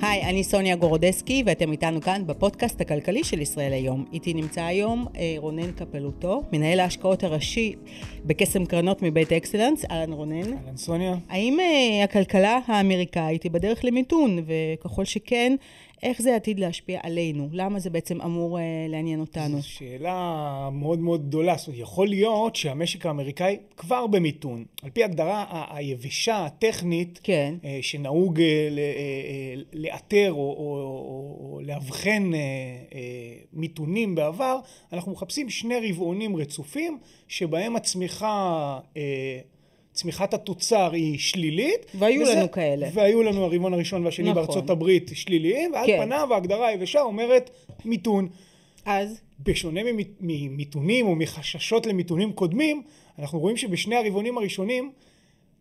היי, אני סוניה גורודסקי, ואתם איתנו כאן בפודקאסט הכלכלי של ישראל היום. איתי נמצא היום אה, רונן קפלוטו, מנהל ההשקעות הראשי בקסם קרנות מבית אקסלנס. אהלן רונן. אהלן סוניה. האם אה, הכלכלה האמריקאית היא בדרך למיתון, וככל שכן, איך זה עתיד להשפיע עלינו? למה זה בעצם אמור uh, לעניין אותנו? זו שאלה מאוד מאוד גדולה. זאת אומרת, יכול להיות שהמשק האמריקאי כבר במיתון. על פי הגדרה היבשה, הטכנית, כן. uh, שנהוג uh, לאתר או, או, או, או לאבחן uh, uh, מיתונים בעבר, אנחנו מחפשים שני רבעונים רצופים, שבהם הצמיחה... Uh, צמיחת התוצר היא שלילית. והיו וזה, לנו כאלה. והיו לנו הרבעון הראשון והשני נכון. בארצות הברית שליליים, ועל כן. פניו ההגדרה היבשה אומרת מיתון. אז? בשונה ממיתונים או מחששות למיתונים קודמים, אנחנו רואים שבשני הרבעונים הראשונים,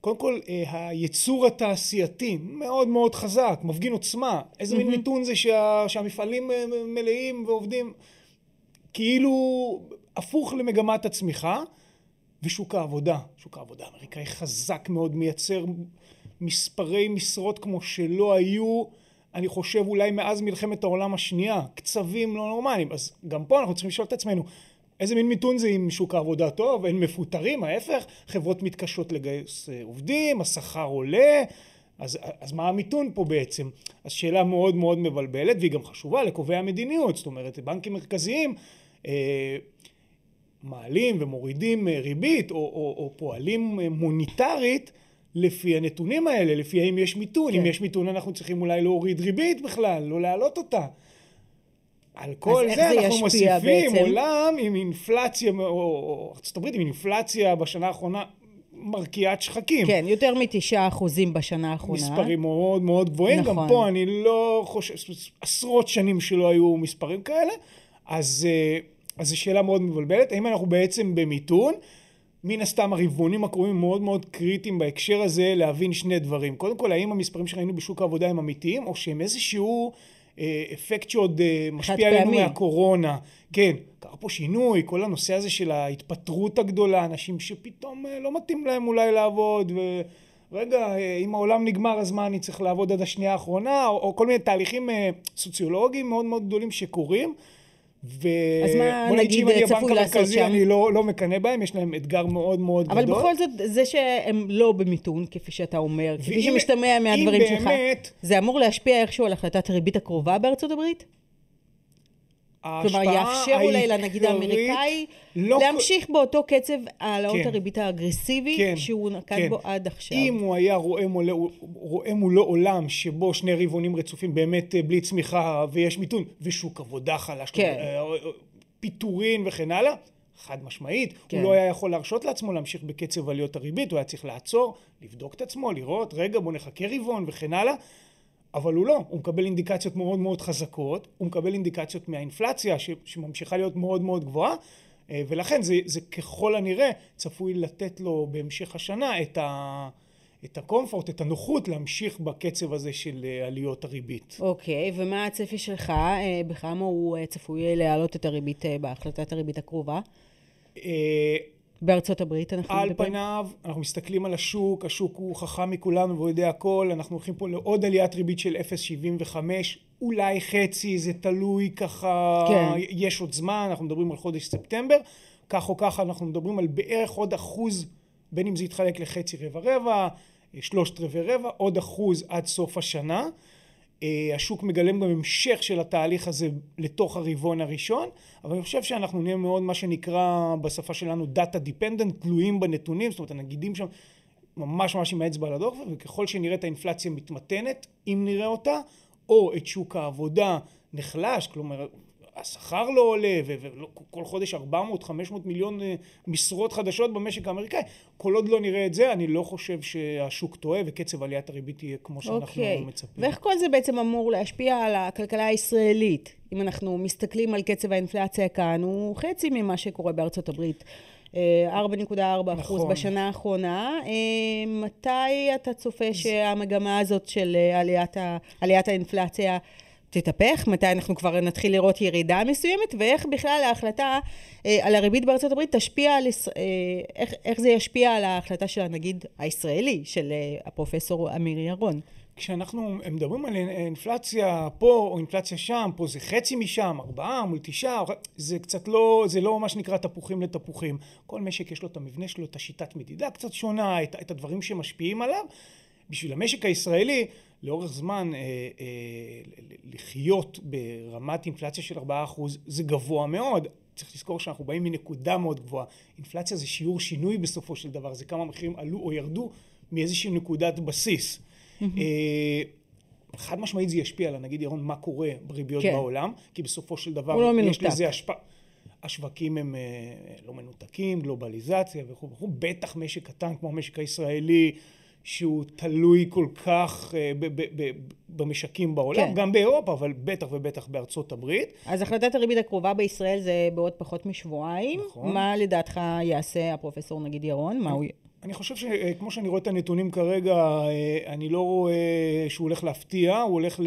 קודם כל אה, הייצור התעשייתי מאוד מאוד חזק, מפגין עוצמה. איזה mm-hmm. מין מיתון זה שה, שהמפעלים אה, מלאים ועובדים כאילו הפוך למגמת הצמיחה. ושוק העבודה, שוק העבודה האמריקאי חזק מאוד, מייצר מספרי משרות כמו שלא היו, אני חושב אולי מאז מלחמת העולם השנייה, קצבים לא נורמליים, אז גם פה אנחנו צריכים לשאול את עצמנו, איזה מין מיתון זה אם שוק העבודה טוב, אין מפוטרים, ההפך, חברות מתקשות לגייס אה, עובדים, השכר עולה, אז, אז מה המיתון פה בעצם? אז שאלה מאוד מאוד מבלבלת והיא גם חשובה לקובעי המדיניות, זאת אומרת בנקים מרכזיים אה, מעלים ומורידים אה, ריבית או, או, או פועלים אה, מוניטרית לפי הנתונים האלה, לפי האם יש מיתון, כן. אם יש מיתון אנחנו צריכים אולי להוריד ריבית בכלל, לא להעלות אותה. על כל זה, זה אנחנו מוסיפים בעצם? עולם עם אינפלציה, או הברית עם אינפלציה בשנה האחרונה מרקיעת שחקים. כן, יותר מתשעה אחוזים בשנה האחרונה. מספרים מאוד מאוד גבוהים, נכון. גם פה אני לא חושב, עשרות שנים שלא היו מספרים כאלה, אז... Uh, אז זו שאלה מאוד מבלבלת, האם אנחנו בעצם במיתון? מן הסתם הרבעונים הקרובים מאוד מאוד קריטיים בהקשר הזה להבין שני דברים. קודם כל, האם המספרים שראינו בשוק העבודה הם אמיתיים, או שהם איזשהו אה, אפקט שעוד אה, משפיע עלינו מהקורונה. כן, קרה פה שינוי, כל הנושא הזה של ההתפטרות הגדולה, אנשים שפתאום אה, לא מתאים להם אולי לעבוד, ו... רגע, אה, אם העולם נגמר אז מה אני צריך לעבוד עד השנייה האחרונה, או, או כל מיני תהליכים אה, סוציולוגיים מאוד מאוד גדולים שקורים. ו... אז מה נגיד צפוי לעשות שם? אני לא, לא מקנא בהם, יש להם אתגר מאוד מאוד אבל גדול. אבל בכל זאת, זה שהם לא במיתון, כפי שאתה אומר, כפי שמשתמע מהדברים שלך, באמת... זה אמור להשפיע איכשהו על החלטת הריבית הקרובה בארצות הברית? כלומר, יאפשר אולי לנגיד האמריקאי לא להמשיך. באותו קצב העלאות כן. הריבית האגרסיבי כן, שהוא נקט כן. בו עד עכשיו. אם הוא היה רואה מולו, רואה מולו עולם שבו שני רבעונים רצופים באמת אה, בלי צמיחה ויש מיתון ושוק עבודה חלש, כן. אה, אה, פיטורין וכן הלאה, חד משמעית, כן. הוא לא היה יכול להרשות לעצמו להמשיך בקצב עליות הריבית, הוא היה צריך לעצור, לבדוק את עצמו, לראות, רגע בוא נחכה רבעון וכן הלאה. אבל הוא לא, הוא מקבל אינדיקציות מאוד מאוד חזקות, הוא מקבל אינדיקציות מהאינפלציה ש, שממשיכה להיות מאוד מאוד גבוהה, אה, ולכן זה, זה ככל הנראה צפוי לתת לו בהמשך השנה את, ה, את הקומפורט, את הנוחות להמשיך בקצב הזה של אה, עליות הריבית. אוקיי, okay, ומה הצפי שלך, אה, בכמה הוא צפוי להעלות את הריבית בהחלטת הריבית הקרובה? בארצות הברית אנחנו מדברים? על פניו, אנחנו מסתכלים על השוק, השוק הוא חכם מכולנו והוא יודע הכל, אנחנו הולכים פה לעוד עליית ריבית של 0.75, אולי חצי, זה תלוי ככה, כן. יש עוד זמן, אנחנו מדברים על חודש ספטמבר, כך או ככה אנחנו מדברים על בערך עוד אחוז, בין אם זה יתחלק לחצי רבע רבע, שלושת רבעי רבע, עוד אחוז עד סוף השנה. אה, השוק מגלם גם המשך של התהליך הזה לתוך הרבעון הראשון, אבל אני חושב שאנחנו נהיה מאוד מה שנקרא בשפה שלנו data dependent, תלויים בנתונים, זאת אומרת הנגידים שם ממש ממש עם האצבע על הדוח, וככל שנראה את האינפלציה מתמתנת, אם נראה אותה, או את שוק העבודה נחלש, כלומר השכר לא עולה, וכל חודש 400-500 מיליון אה, משרות חדשות במשק האמריקאי. כל עוד לא נראה את זה, אני לא חושב שהשוק טועה וקצב עליית הריבית יהיה כמו שאנחנו okay. אוקיי. מצפים. ואיך כל זה בעצם אמור להשפיע על הכלכלה הישראלית? אם אנחנו מסתכלים על קצב האינפלציה כאן, הוא חצי ממה שקורה בארצות הברית. 4.4 נכון. אחוז בשנה האחרונה. אה, מתי אתה צופה שהמגמה הזאת של עליית, ה, עליית האינפלציה תתהפך? מתי אנחנו כבר נתחיל לראות ירידה מסוימת? ואיך בכלל ההחלטה אה, על הריבית בארצות הברית תשפיע על... אה, איך, איך זה ישפיע על ההחלטה של הנגיד הישראלי, של אה, הפרופסור אמיר ירון? כשאנחנו מדברים על אינפלציה פה או אינפלציה שם, פה זה חצי משם, ארבעה מול תשעה, זה קצת לא, זה לא מה שנקרא תפוחים לתפוחים. כל משק יש לו את המבנה שלו, את השיטת מדידה קצת שונה, את, את הדברים שמשפיעים עליו. בשביל המשק הישראלי, לאורך זמן אה, אה, לחיות ברמת אינפלציה של ארבעה אחוז זה גבוה מאוד. צריך לזכור שאנחנו באים מנקודה מאוד גבוהה. אינפלציה זה שיעור שינוי בסופו של דבר, זה כמה מחירים עלו או ירדו מאיזושהי נקודת בסיס. אה, חד משמעית זה ישפיע על הנגיד ירון מה קורה בריביות כן. בעולם, כי בסופו של דבר לא יש מנותק. לזה השפעה. השווקים הם אה, לא מנותקים, גלובליזציה וכו' וכו', בטח משק קטן כמו המשק הישראלי שהוא תלוי כל כך אה, במשקים בעולם, כן. גם באירופה, אבל בטח ובטח בארצות הברית. אז החלטת הריבית הקרובה בישראל זה בעוד פחות משבועיים. נכון. מה לדעתך יעשה הפרופסור נגיד ירון? מה הוא... אני חושב שכמו שאני רואה את הנתונים כרגע, אה, אני לא רואה שהוא הולך להפתיע, הוא הולך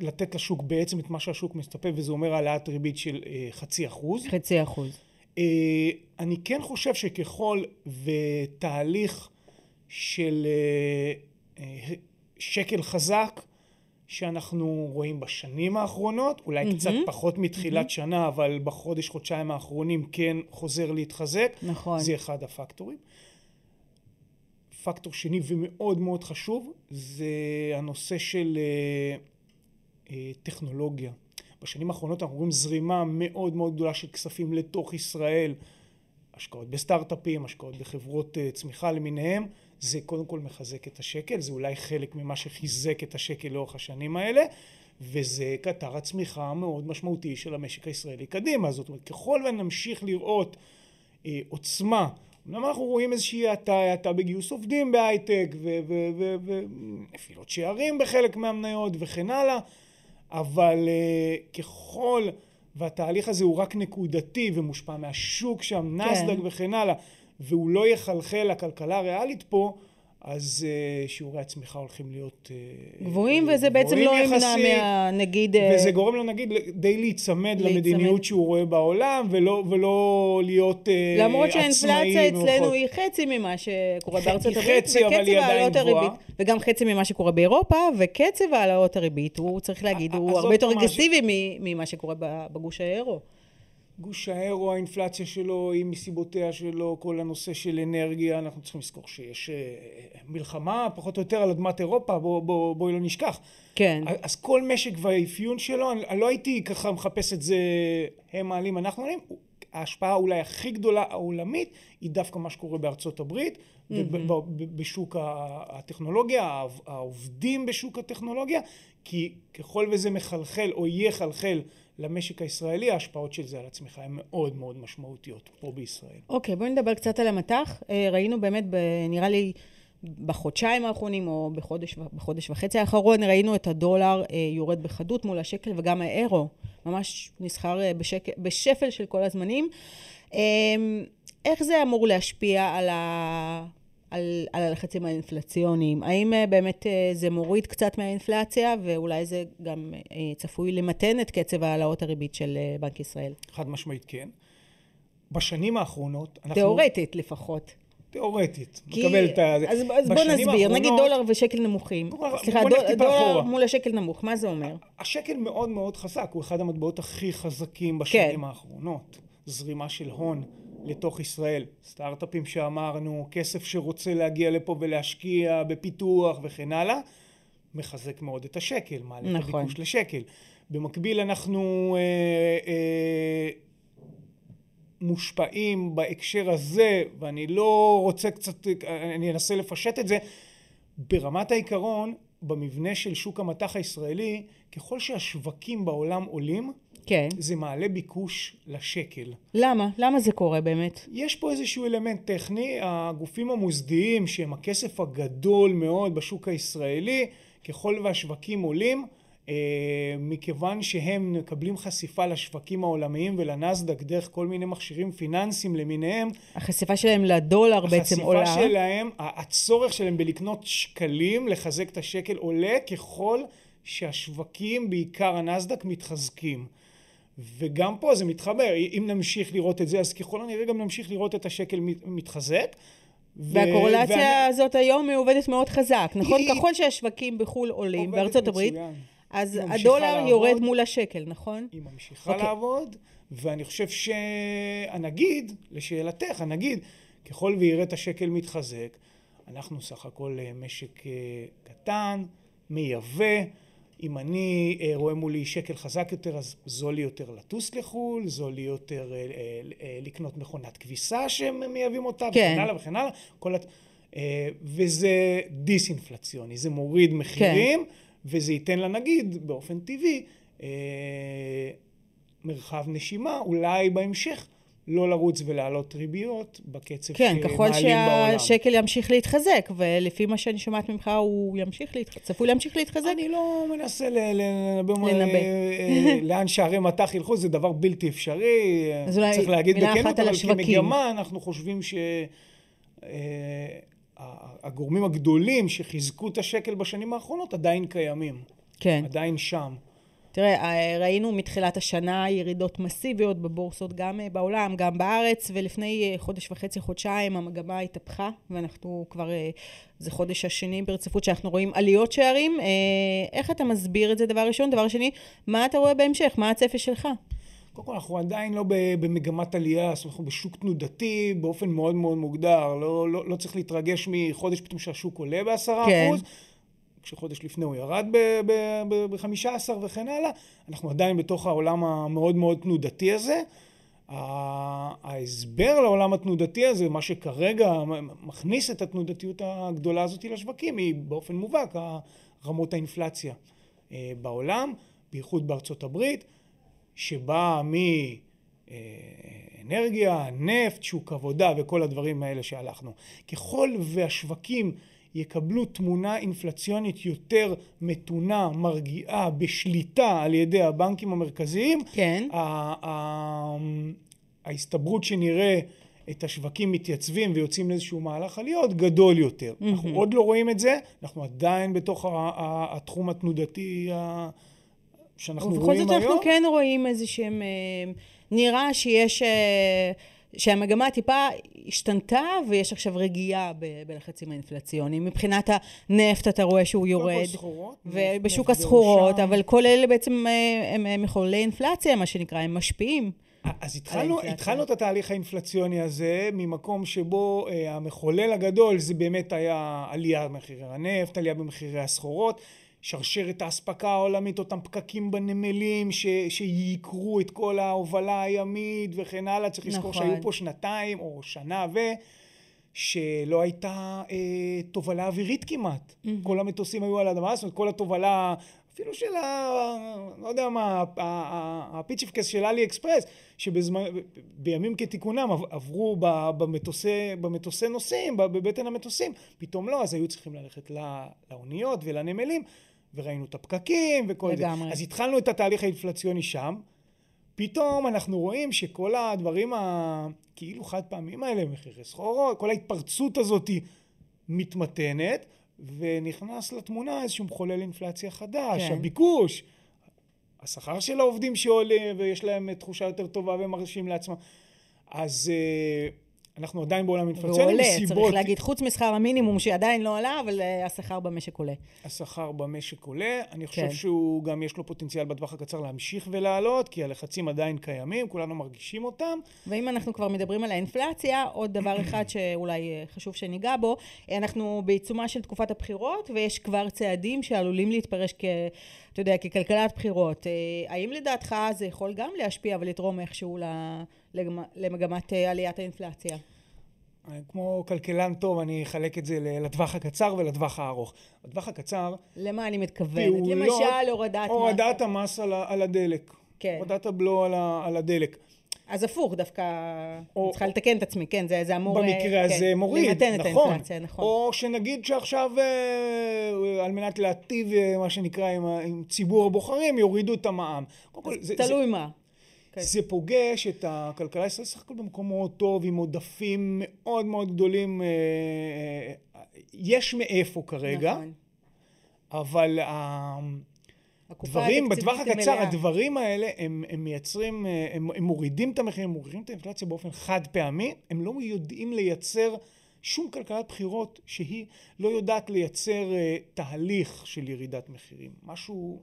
לתת לשוק בעצם את מה שהשוק מצפה, וזה אומר העלאת ריבית של אה, חצי אחוז. חצי אחוז. אה, אני כן חושב שככל ותהליך של שקל חזק, שאנחנו רואים בשנים האחרונות, אולי mm-hmm. קצת פחות מתחילת mm-hmm. שנה, אבל בחודש, חודשיים האחרונים כן חוזר להתחזק. נכון. זה אחד הפקטורים. פקטור שני ומאוד מאוד חשוב זה הנושא של אה, אה, טכנולוגיה. בשנים האחרונות אנחנו רואים זרימה מאוד מאוד גדולה של כספים לתוך ישראל, השקעות בסטארט-אפים, השקעות בחברות אה, צמיחה למיניהם, זה קודם כל מחזק את השקל, זה אולי חלק ממה שחיזק את השקל לאורך השנים האלה, וזה קטר הצמיחה המאוד משמעותי של המשק הישראלי קדימה. זאת אומרת, ככל ונמשיך לראות אה, עוצמה אמנם אנחנו רואים איזושהי האטה, האטה בגיוס עובדים בהייטק ונפילות שערים בחלק מהמניות וכן הלאה, אבל uh, ככל והתהליך הזה הוא רק נקודתי ומושפע מהשוק שם, כן. נסדק וכן הלאה, והוא לא יחלחל לכלכלה הריאלית פה, אז uh, שיעורי הצמיחה הולכים להיות uh, גבוהים, וזה גבוהים בעצם לא ימנע מהנגיד... וזה גורם לנגיד די להיצמד למדיניות שהוא רואה בעולם, ולא, ולא להיות uh, למרות שהאינפלציה אצלנו היא חצי ממה שקורה בארצות הברית, חצי, היא עדיין גבוהה. וגם חצי ממה שקורה באירופה, וקצב העלאות הריבית, הוא צריך להגיד, הוא הרבה יותר אגרסיבי ממה שקורה בגוש האירו. גוש האירו, האינפלציה שלו היא מסיבותיה שלו, כל הנושא של אנרגיה, אנחנו צריכים לזכור שיש אה, מלחמה פחות או יותר על אדמת אירופה, בואי בוא, בוא לא נשכח. כן. אז כל משק והאפיון שלו, אני, לא הייתי ככה מחפש את זה, הם מעלים, אנחנו מעלים, ההשפעה אולי הכי גדולה העולמית היא דווקא מה שקורה בארצות הברית, mm-hmm. בשוק הטכנולוגיה, העובדים בשוק הטכנולוגיה, כי ככל וזה מחלחל או יחלחל למשק הישראלי, ההשפעות של זה על הצמיחה הן מאוד מאוד משמעותיות פה בישראל. אוקיי, okay, בואי נדבר קצת על המטח. אה, ראינו באמת, ב, נראה לי, בחודשיים האחרונים, או בחודש, בחודש וחצי האחרון, ראינו את הדולר אה, יורד בחדות מול השקל, וגם האירו ממש נסחר אה, בשק, בשפל של כל הזמנים. איך זה אמור להשפיע על ה... על, על הלחצים האינפלציוניים. האם אה, באמת אה, זה מוריד קצת מהאינפלציה, ואולי זה גם אה, צפוי למתן את קצב העלאות הריבית של בנק ישראל? חד משמעית כן. בשנים האחרונות אנחנו... תיאורטית לפחות. תיאורטית, כי... מקבל את ה... אז, אז בוא נסביר, האחרונות... נגיד דולר ושקל נמוכים. סליחה, דול, דולר אחורה. מול השקל נמוך, מה זה אומר? השקל מאוד מאוד חזק, הוא אחד המטבעות הכי חזקים בשנים כן. האחרונות. זרימה של הון לתוך ישראל. סטארט-אפים שאמרנו, כסף שרוצה להגיע לפה ולהשקיע בפיתוח וכן הלאה, מחזק מאוד את השקל, מעלה נכון. את הביקוש לשקל. במקביל אנחנו אה, אה, מושפעים בהקשר הזה, ואני לא רוצה קצת, אני אנסה לפשט את זה, ברמת העיקרון, במבנה של שוק המטח הישראלי, ככל שהשווקים בעולם עולים, כן. זה מעלה ביקוש לשקל. למה? למה זה קורה באמת? יש פה איזשהו אלמנט טכני, הגופים המוסדיים שהם הכסף הגדול מאוד בשוק הישראלי, ככל והשווקים עולים, אה, מכיוון שהם מקבלים חשיפה לשווקים העולמיים ולנסדק דרך כל מיני מכשירים פיננסיים למיניהם. החשיפה שלהם לדולר בעצם עולה. החשיפה שלהם, הצורך שלהם בלקנות שקלים, לחזק את השקל עולה ככל שהשווקים, בעיקר הנסדק, מתחזקים. וגם פה זה מתחבר, אם נמשיך לראות את זה, אז ככל הנראה גם נמשיך לראות את השקל מתחזק. והקורלציה ואני... הזאת היום היא עובדת מאוד חזק, נכון? היא... ככל שהשווקים בחו"ל עולים, בארצות הברית, אז הדולר לעבוד, יורד מול השקל, נכון? היא ממשיכה okay. אוקיי. לעבוד, ואני חושב שהנגיד, לשאלתך, הנגיד, ככל ויראה את השקל מתחזק, אנחנו סך הכל אה, משק אה, קטן, מייבא, אם אני אה, רואה מולי שקל חזק יותר, אז זול לי יותר לטוס לחו"ל, זול לי יותר לקנות מכונת כביסה שהם מייבאים אותה, כן. וכן הלאה וכן הלאה. כל... וזה דיסאינפלציוני, זה מוריד מחירים, כן. וזה ייתן לנגיד באופן טבעי מרחב נשימה, אולי בהמשך לא לרוץ ולהעלות ריביות בקצב כן, שמעלים בעולם. כן, ככל שהשקל ימשיך להתחזק, ולפי מה שאני שומעת ממך, הוא ימשיך להתחזק, צפוי להמשיך להתחזק? אני לא מנסה לנבא אה, אה, לאן שערי מטח ילכו, זה דבר בלתי אפשרי. אז אולי צריך להגיד מילה בכנות, אחת על השווקים. אבל כמגמה אנחנו חושבים שהגורמים אה, הגדולים שחיזקו את השקל בשנים האחרונות עדיין קיימים. כן. עדיין שם. תראה, אה, ראינו מתחילת השנה ירידות מסיביות בבורסות, גם אה, בעולם, גם בארץ, ולפני אה, חודש וחצי, חודשיים, המגמה התהפכה, ואנחנו כבר, זה חודש השני ברציפות שאנחנו רואים עליות שערים. איך אתה מסביר את זה, דבר ראשון? דבר שני, מה אתה רואה בהמשך? מה הצפי שלך? קודם כל, אנחנו עדיין לא במגמת עלייה, זאת אומרת, אנחנו בשוק תנודתי באופן מאוד מאוד מוגדר. לא, לא, לא צריך להתרגש מחודש פתאום שהשוק עולה בעשרה כן. אחוז. כשחודש לפני הוא ירד ב-15 וכן הלאה, אנחנו עדיין בתוך העולם המאוד מאוד תנודתי הזה. ההסבר לעולם התנודתי הזה, מה שכרגע מכניס את התנודתיות הגדולה הזאת לשווקים, היא באופן מובהק רמות האינפלציה אה, בעולם, בייחוד בארצות הברית, שבאה מאנרגיה, נפט, שוק עבודה וכל הדברים האלה שהלכנו. ככל והשווקים יקבלו תמונה אינפלציונית יותר מתונה, מרגיעה, בשליטה על ידי הבנקים המרכזיים, כן. ההסתברות שנראה את השווקים מתייצבים ויוצאים לאיזשהו מהלך עליות גדול יותר. Mm-hmm. אנחנו עוד לא רואים את זה, אנחנו עדיין בתוך התחום התנודתי שאנחנו רואים היום. ובכל זאת אנחנו כן רואים איזה שהם, אה, נראה שיש... שהמגמה טיפה השתנתה ויש עכשיו רגיעה בלחצים האינפלציוניים. מבחינת הנפט אתה רואה שהוא יורד. ובשוק הסחורות, אבל כל אלה בעצם אה, הם מחוללי אינפלציה, מה שנקרא, הם משפיעים. אז התחלנו, התחלנו את התהליך האינפלציוני הזה ממקום שבו אה, המחולל הגדול זה באמת היה עלייה במחירי הנפט, עלייה במחירי הסחורות. שרשרת האספקה העולמית, אותם פקקים בנמלים ש, שיקרו את כל ההובלה הימית וכן הלאה. צריך לזכור נכון. שהיו פה שנתיים או שנה ו... שלא הייתה אה, תובלה אווירית כמעט. Mm-hmm. כל המטוסים היו על האדמה, זאת אומרת כל התובלה, אפילו של ה... לא יודע מה, הפיצ'יפקס של אלי אקספרס, שבימים כתיקונם עברו במטוסי, במטוסי נוסעים, בבטן המטוסים, פתאום לא, אז היו צריכים ללכת לאוניות ולנמלים. וראינו את הפקקים וכל לגמרי. זה. אז התחלנו את התהליך האינפלציוני שם. פתאום אנחנו רואים שכל הדברים הכאילו חד פעמים האלה, מחירי סחורות, כל ההתפרצות הזאת מתמתנת, ונכנס לתמונה איזשהו מחולל אינפלציה חדש, כן. הביקוש, השכר של העובדים שעולה ויש להם תחושה יותר טובה והם מרשים לעצמם. אז uh, אנחנו עדיין בעולם אינפלציוני מסיבות... ועולה, צריך להגיד, חוץ משכר המינימום שעדיין לא עלה, אבל uh, השכר במשק עולה. השכר במשק עולה. אני חושב כן. שהוא גם יש לו פוטנציאל בטווח הקצר להמשיך ולעלות, כי הלחצים עדיין קיימים, כולנו מרגישים אותם. ואם אנחנו כבר מדברים על האינפלציה, עוד דבר אחד שאולי אה, חשוב שניגע בו, אנחנו בעיצומה של תקופת הבחירות, ויש כבר צעדים שעלולים להתפרש כ... אתה יודע, ככלכלת בחירות. אה, האם לדעתך זה יכול גם להשפיע ולתרום איכשהו למגמת אה, עליית האינפלציה? אה, כמו כלכלן טוב, אני אחלק את זה לטווח הקצר ולטווח הארוך. לטווח הקצר... למה אני מתכוונת? למשל, הורדת. הורדת המס על, על הדלק. כן. הורדת הבלו על, על הדלק. אז הפוך, דווקא, או, צריכה לתקן את עצמי, כן, זה, זה אמור... במקרה אה, הזה כן, מוריד, למתן נכון. את האינפלציה, נכון. או שנגיד שעכשיו, אה, על מנת להטיב, אה, מה שנקרא, עם, עם ציבור הבוחרים, יורידו את המע"מ. זה, תלוי זה, מה. כן. זה פוגש את הכלכלה הישראלית סך הכל במקום מאוד טוב, עם עודפים מאוד מאוד גדולים. יש מאיפה כרגע, נכון. אבל דברים, בטווח הקצר, מלאה. הדברים האלה, הם, הם מייצרים, הם, הם מורידים את המחירים, הם מורידים את האינפלציה באופן חד פעמי, הם לא יודעים לייצר שום כלכלת בחירות שהיא לא יודעת לייצר uh, תהליך של ירידת מחירים. משהו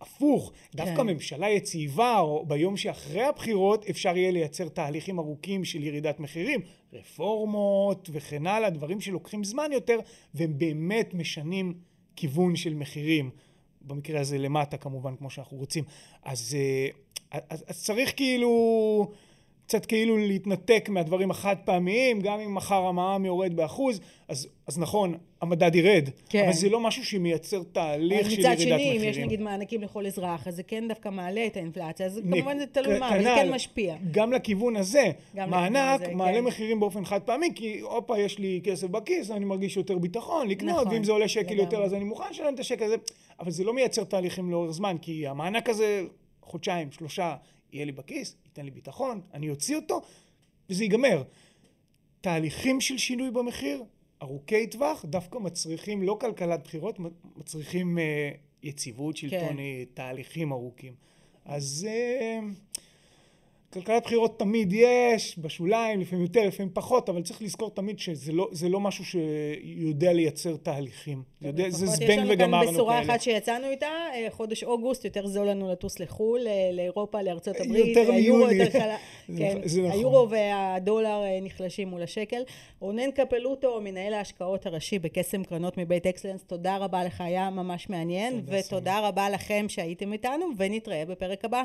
הפוך, דווקא כן. ממשלה יציבה, או ביום שאחרי הבחירות אפשר יהיה לייצר תהליכים ארוכים של ירידת מחירים, רפורמות וכן הלאה, דברים שלוקחים זמן יותר, והם באמת משנים כיוון של מחירים. במקרה הזה למטה כמובן, כמו שאנחנו רוצים. אז, אה, אז, אז צריך כאילו... קצת כאילו להתנתק מהדברים החד פעמיים, גם אם מחר המע"מ יורד באחוז, אז, אז נכון, המדד ירד, כן. אבל זה לא משהו שמייצר תהליך של ירידת מחירים. מצד שני, אם יש נגיד מענקים לכל אזרח, אז זה כן דווקא מעלה את האינפלציה, אז נ... כמובן זה תלוי מה, אבל זה כן משפיע. גם לכיוון הזה, גם מענק הזה, מעלה כן. מחירים באופן חד פעמי, כי הופה, יש לי כסף בכיס, אני מרגיש יותר ביטחון לקנות, נכון, ואם זה עולה שקל יותר אז אני מוכן לשלם את השקל הזה, אבל זה לא מייצר תהליכים לאורך זמן, כי המענק הזה, חודשיים, שלושה, יהיה לי בכיס, ייתן לי ביטחון, אני אוציא אותו, וזה ייגמר. תהליכים של שינוי במחיר, ארוכי טווח, דווקא מצריכים לא כלכלת בחירות, מצריכים uh, יציבות שלטונית, כן. תהליכים ארוכים. אז... Uh, כלכלת בחירות תמיד יש, בשוליים, לפעמים יותר, לפעמים פחות, אבל צריך לזכור תמיד שזה לא, לא משהו שיודע לייצר תהליכים. יודע, זה זבנג וגמרנו כאלה. יש לנו כאן בשורה אחת שיצאנו איתה, אה, חודש אוגוסט, יותר זול לנו לטוס לחו"ל, אה, לאירופה, לארצות הברית. יותר מיולי. יותר חלה, כן, נכון. היורו והדולר אה, נחלשים מול השקל. רונן קפלוטו, מנהל ההשקעות הראשי בקסם קרנות מבית אקסלנס, תודה רבה לך, היה ממש מעניין, ותודה רבה לכם שהייתם איתנו, ונתראה בפרק הבא.